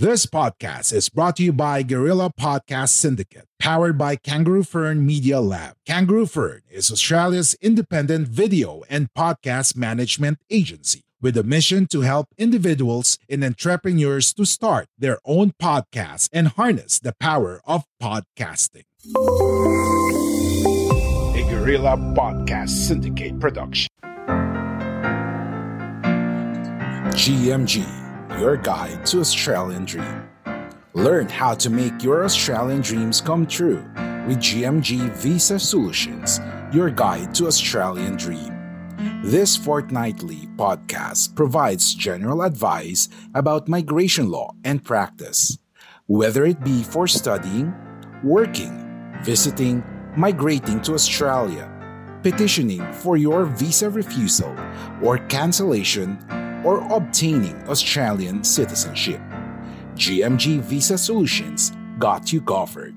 This podcast is brought to you by Guerrilla Podcast Syndicate, powered by Kangaroo Fern Media Lab. Kangaroo Fern is Australia's independent video and podcast management agency with a mission to help individuals and entrepreneurs to start their own podcasts and harness the power of podcasting. A Guerrilla Podcast Syndicate production. GMG, your guide to Australian dream. Learn how to make your Australian dreams come true with GMG Visa Solutions, your guide to Australian dream. This fortnightly podcast provides general advice about migration law and practice, whether it be for studying, working, visiting, migrating to Australia, petitioning for your visa refusal or cancellation, or obtaining Australian citizenship. GMG Visa Solutions got you covered.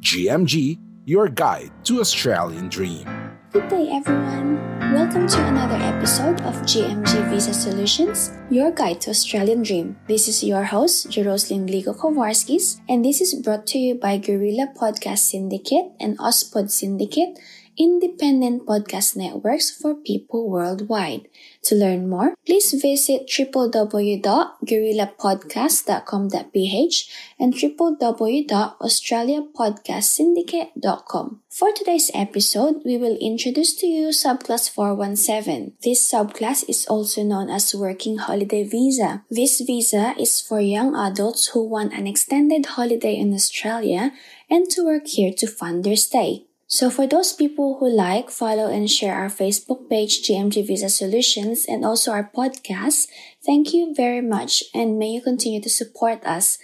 GMG, your guide to Australian dream. Good day, everyone. Welcome to another episode of GMG Visa Solutions, your guide to Australian Dream. This is your host, Jeroslyn Gligo Kowarskis, and this is brought to you by Guerrilla Podcast Syndicate and Ospod Syndicate, independent podcast networks for people worldwide. To learn more, please visit www.guerrillapodcast.com.ph and www.australiapodcastsyndicate.com. For today's episode, we will introduce to you subclass 417. This subclass is also known as Working Holiday Visa. This visa is for young adults who want an extended holiday in Australia and to work here to fund their stay. So for those people who like, follow, and share our Facebook page, GMG Visa Solutions, and also our podcast, thank you very much and may you continue to support us.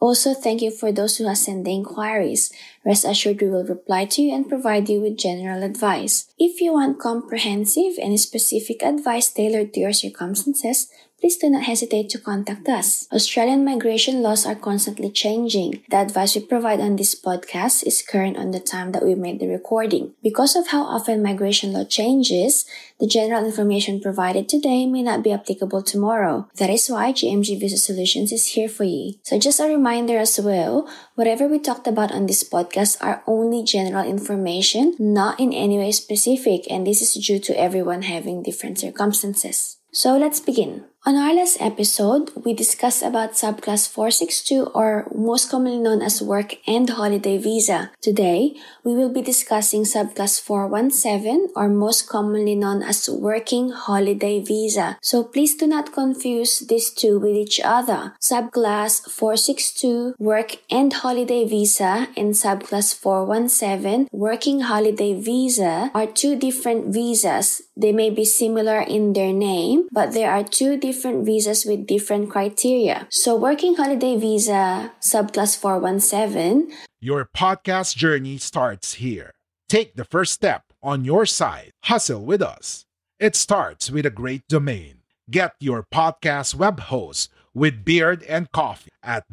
Also, thank you for those who have sent the inquiries. Rest assured we will reply to you and provide you with general advice. If you want comprehensive and specific advice tailored to your circumstances, please do not hesitate to contact us. Australian migration laws are constantly changing. The advice we provide on this podcast is current on the time that we made the recording. Because of how often migration law changes, the general information provided today may not be applicable tomorrow. That is why GMG Visa Solutions is here for you. So just a reminder as well, whatever we talked about on this podcast are only general information, not in any way specific, and this is due to everyone having different circumstances. So let's begin. On our last episode, we discussed about subclass 462 or most commonly known as work and holiday visa. Today, we will be discussing subclass 417 or most commonly known as working holiday visa. So please do not confuse these two with each other. Subclass 462 work and holiday visa and subclass 417 working holiday visa are two different visas. They may be similar in their name, but there are two different visas with different criteria. So working holiday visa subclass 417 Your podcast journey starts here. Take the first step on your side. Hustle with us. It starts with a great domain. Get your podcast web host with Beard and Coffee at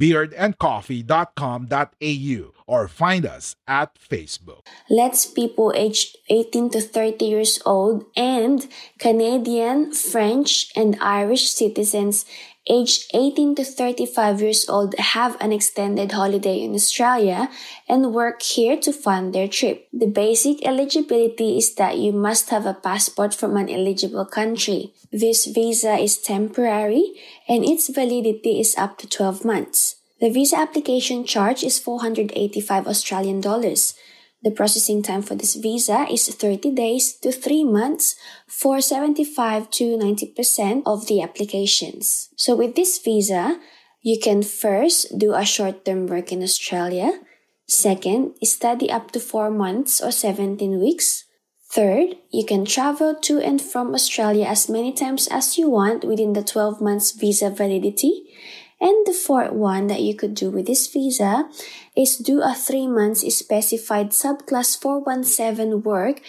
www.beardandcoffee.com.au or find us at Facebook. lets people aged 18 to 30 years old and Canadian, French, and Irish citizens aged 18 to 35 years old have an extended holiday in Australia and work here to fund their trip. The basic eligibility is that you must have a passport from an eligible country. This visa is temporary and its validity is up to 12 months. The visa application charge is 485 Australian dollars. The processing time for this visa is 30 days to 3 months for 75 to 90% of the applications. So with this visa, you can first do a short-term work in Australia. Second, study up to 4 months or 17 weeks. Third, you can travel to and from Australia as many times as you want within the 12 months visa validity. And the fourth one that you could do with this visa is do a three months specified subclass 417 work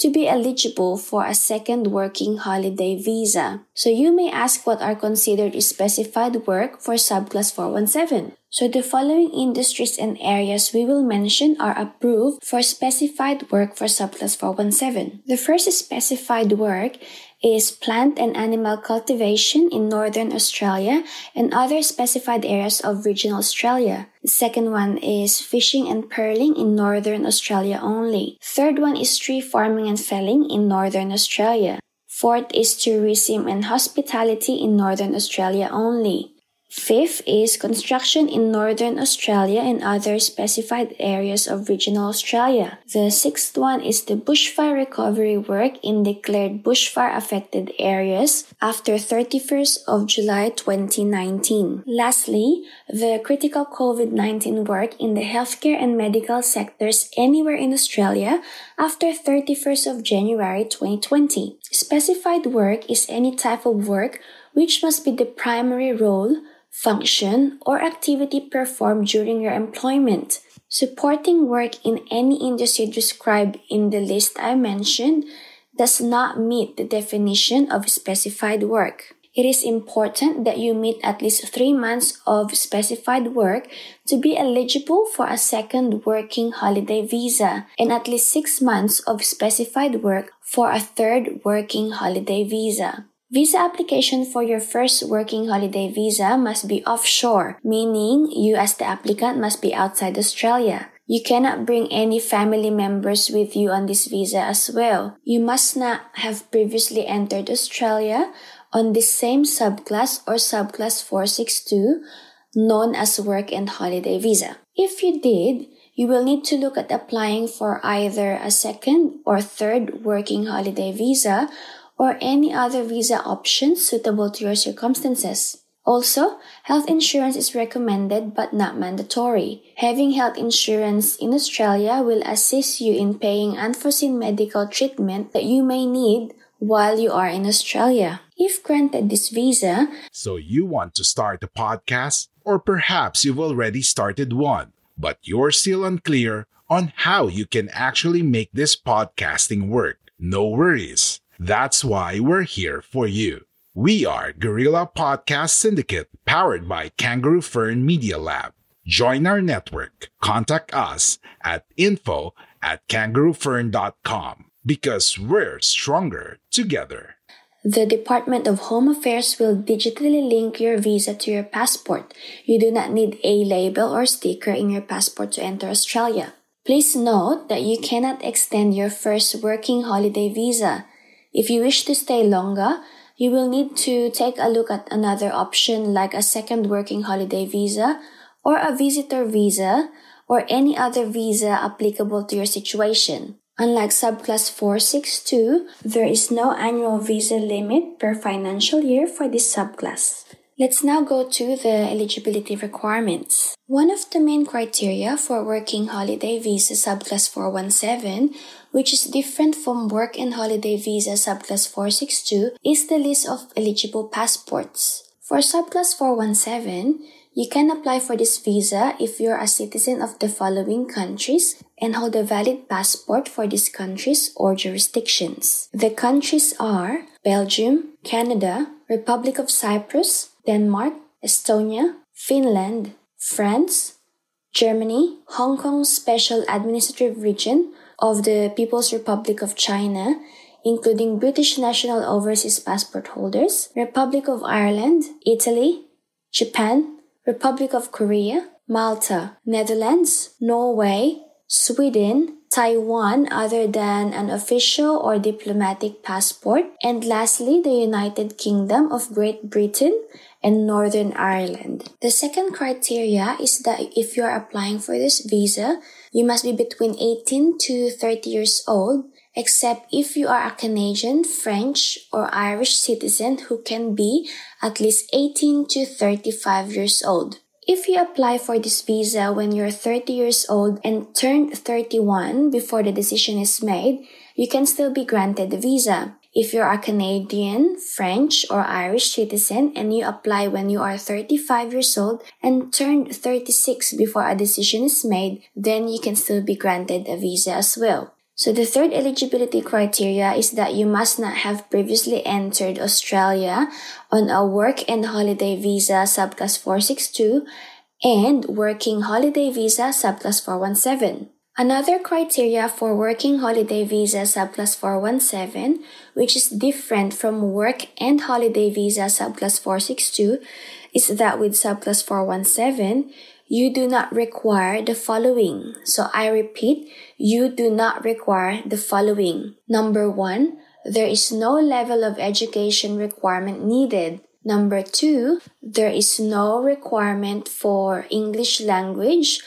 to be eligible for a second working holiday visa. So you may ask what are considered specified work for subclass 417. So the following industries and areas we will mention are approved for specified work for subclass 417. The first specified work is plant and animal cultivation in northern Australia and other specified areas of regional Australia. The second one is fishing and pearling in northern Australia only. Third one is tree farming and felling in northern Australia. Fourth is tourism and hospitality in northern Australia only. Fifth is construction in northern Australia and other specified areas of regional Australia. The sixth one is the bushfire recovery work in declared bushfire affected areas after 31st of July 2019. Lastly, the critical COVID-19 work in the healthcare and medical sectors anywhere in Australia after 31st of January 2020. Specified work is any type of work which must be the primary role function, or activity performed during your employment. Supporting work in any industry described in the list I mentioned does not meet the definition of specified work. It is important that you meet at least three months of specified work to be eligible for a second working holiday visa and at least six months of specified work for a third working holiday visa. Visa application for your first working holiday visa must be offshore, meaning you as the applicant must be outside Australia. You cannot bring any family members with you on this visa as well. You must not have previously entered Australia on the same subclass or subclass 462 known as work and holiday visa. If you did, you will need to look at applying for either a second or third working holiday visa or any other visa options suitable to your circumstances. Also, health insurance is recommended but not mandatory. Having health insurance in Australia will assist you in paying unforeseen medical treatment that you may need while you are in Australia. If granted this visa, so you want to start a podcast, or perhaps you've already started one, but you're still unclear on how you can actually make this podcasting work. No worries. That's why we're here for you. We are Guerrilla Podcast Syndicate powered by Kangaroo Fern Media Lab. Join our network. Contact us at info at kangaroofern.com because we're stronger together. The Department of Home Affairs will digitally link your visa to your passport. You do not need a label or sticker in your passport to enter Australia. Please note that you cannot extend your first working holiday visa. If you wish to stay longer, you will need to take a look at another option like a second working holiday visa or a visitor visa or any other visa applicable to your situation. Unlike subclass 462, there is no annual visa limit per financial year for this subclass. Let's now go to the eligibility requirements. One of the main criteria for working holiday visa subclass 417, which is different from work and holiday visa subclass 462, is the list of eligible passports. For subclass 417, you can apply for this visa if you're a citizen of the following countries and hold a valid passport for these countries or jurisdictions. The countries are Belgium, Canada, Republic of Cyprus, Denmark, Estonia, Finland, France, Germany, Hong Kong Special Administrative Region of the People's Republic of China, including British national overseas passport holders, Republic of Ireland, Italy, Japan, Republic of Korea, Malta, Netherlands, Norway, Sweden, Taiwan other than an official or diplomatic passport, and lastly, the United Kingdom of Great Britain and Northern Ireland. The second criteria is that if you are applying for this visa, you must be between 18 to 30 years old, except if you are a Canadian, French, or Irish citizen who can be at least 18 to 35 years old. If you apply for this visa when you're 30 years old and turned 31 before the decision is made, you can still be granted the visa. If you're a Canadian, French, or Irish citizen and you apply when you are 35 years old and turned 36 before a decision is made, then you can still be granted a visa as well. So the third eligibility criteria is that you must not have previously entered Australia on a work and holiday visa subclass 462 and working holiday visa subclass 417. Another criteria for working holiday visa subclass 417, which is different from work and holiday visa subclass 462, is that with subclass 417, you do not require the following. So I repeat, you do not require the following. Number one, there is no level of education requirement needed. Number two, there is no requirement for English language,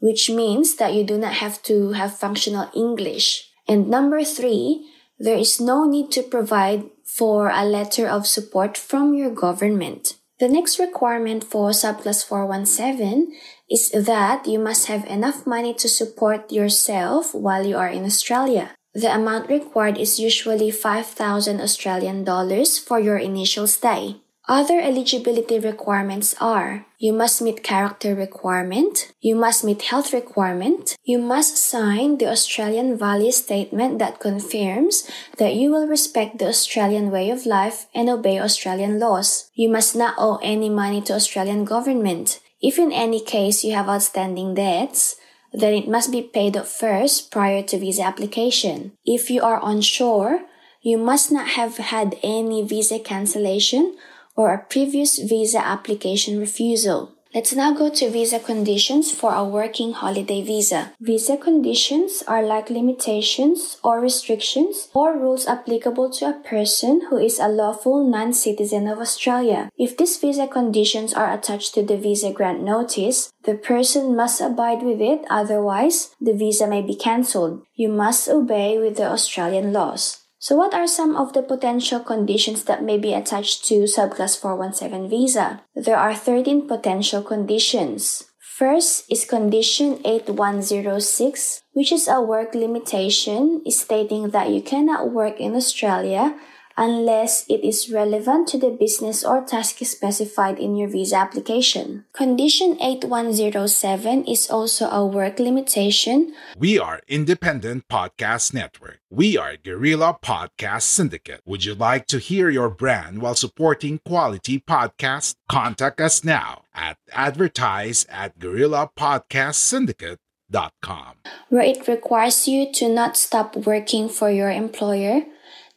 which means that you do not have to have functional English. And number three, there is no need to provide for a letter of support from your government. The next requirement for subclass 417 is that you must have enough money to support yourself while you are in Australia. The amount required is usually 5,000 Australian dollars for your initial stay. Other eligibility requirements are you must meet character requirement, you must meet health requirement, you must sign the Australian value statement that confirms that you will respect the Australian way of life and obey Australian laws. You must not owe any money to Australian government. If in any case you have outstanding debts, then it must be paid off first prior to visa application. If you are on shore, you must not have had any visa cancellation or a previous visa application refusal. Let's now go to visa conditions for a working holiday visa. Visa conditions are like limitations or restrictions or rules applicable to a person who is a lawful non-citizen of Australia. If these visa conditions are attached to the visa grant notice, the person must abide with it, otherwise the visa may be cancelled. You must obey with the Australian laws. So what are some of the potential conditions that may be attached to subclass 417 visa? There are 13 potential conditions. First is condition 8106, which is a work limitation stating that you cannot work in Australia unless it is relevant to the business or task specified in your visa application. Condition 8107 is also a work limitation. We are Independent Podcast Network. We are Guerrilla Podcast Syndicate. Would you like to hear your brand while supporting quality podcasts? Contact us now at advertise at guerrillapodcastsyndicate.com. Where it requires you to not stop working for your employer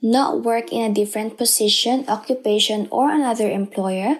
not work in a different position, occupation, or another employer,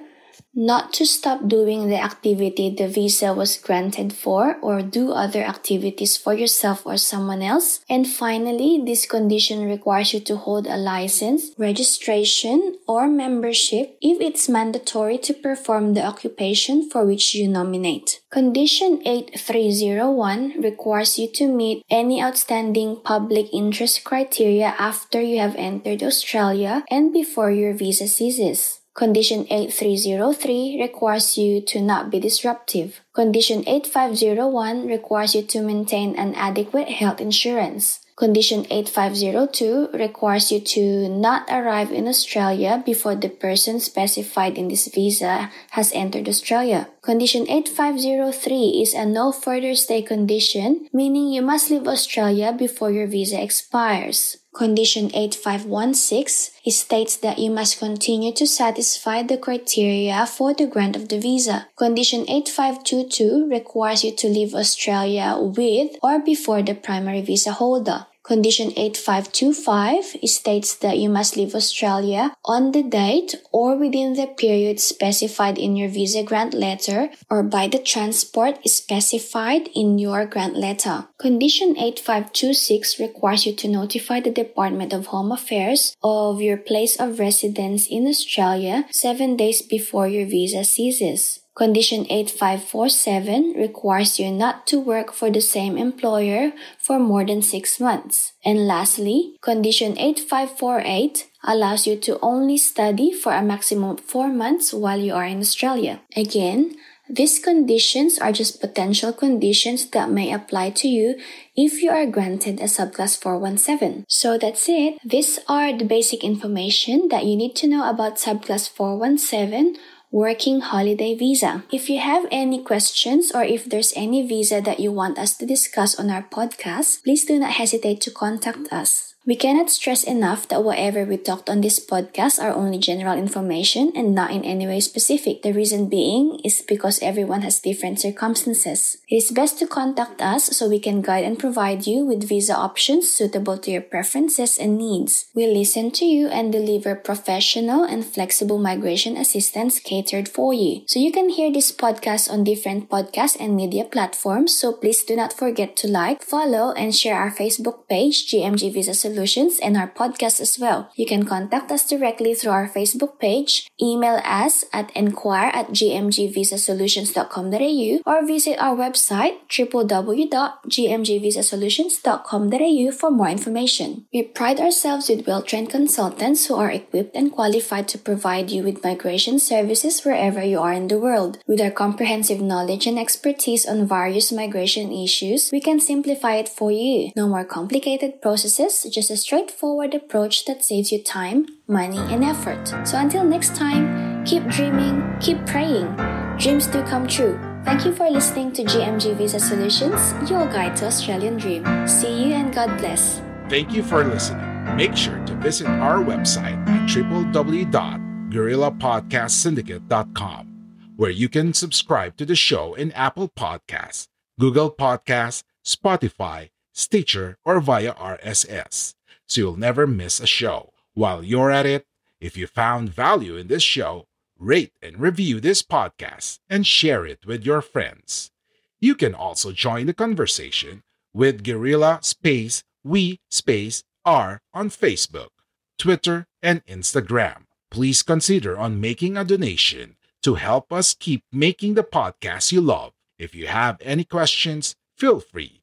not to stop doing the activity the visa was granted for or do other activities for yourself or someone else. And finally, this condition requires you to hold a license, registration, or membership if it's mandatory to perform the occupation for which you nominate. Condition 8301 requires you to meet any outstanding public interest criteria after you have entered Australia and before your visa ceases. Condition 8303 requires you to not be disruptive. Condition 8501 requires you to maintain an adequate health insurance. Condition 8502 requires you to not arrive in Australia before the person specified in this visa has entered Australia. Condition 8503 is a no further stay condition, meaning you must leave Australia before your visa expires. Condition 8516 states that you must continue to satisfy the criteria for the grant of the visa. Condition 8522 requires you to leave Australia with or before the primary visa holder. Condition 8525 states that you must leave Australia on the date or within the period specified in your visa grant letter or by the transport specified in your grant letter. Condition 8526 requires you to notify the Department of Home Affairs of your place of residence in Australia seven days before your visa ceases. Condition 8547 requires you not to work for the same employer for more than six months. And lastly, Condition 8548 allows you to only study for a maximum of four months while you are in Australia. Again, These conditions are just potential conditions that may apply to you if you are granted a subclass 417. So that's it. These are the basic information that you need to know about subclass 417 working holiday visa. If you have any questions or if there's any visa that you want us to discuss on our podcast, please do not hesitate to contact us. We cannot stress enough that whatever we talked on this podcast are only general information and not in any way specific. The reason being is because everyone has different circumstances. It is best to contact us so we can guide and provide you with visa options suitable to your preferences and needs. We listen to you and deliver professional and flexible migration assistance catered for you. So you can hear this podcast on different podcast and media platforms. So please do not forget to like, follow, and share our Facebook page, GMG Visa Solutions Solutions and our podcast as well. You can contact us directly through our Facebook page, email us at inquire at gmgvisasolutions.com.au or visit our website www.gmgvisasolutions.com.au for more information. We pride ourselves with well-trained consultants who are equipped and qualified to provide you with migration services wherever you are in the world. With our comprehensive knowledge and expertise on various migration issues, we can simplify it for you. No more complicated processes, just just a straightforward approach that saves you time, money, and effort. So until next time, keep dreaming, keep praying. Dreams do come true. Thank you for listening to GMG Visa Solutions, your guide to Australian Dream. See you and God bless. Thank you for listening. Make sure to visit our website at www.guerrillapodcastsyndicate.com, where you can subscribe to the show in Apple Podcasts, Google Podcasts, Spotify, Stitcher, or via RSS, so you'll never miss a show. While you're at it, if you found value in this show, rate and review this podcast and share it with your friends. You can also join the conversation with Guerrilla Space We Space R on Facebook, Twitter, and Instagram. Please consider on making a donation to help us keep making the podcast you love. If you have any questions, feel free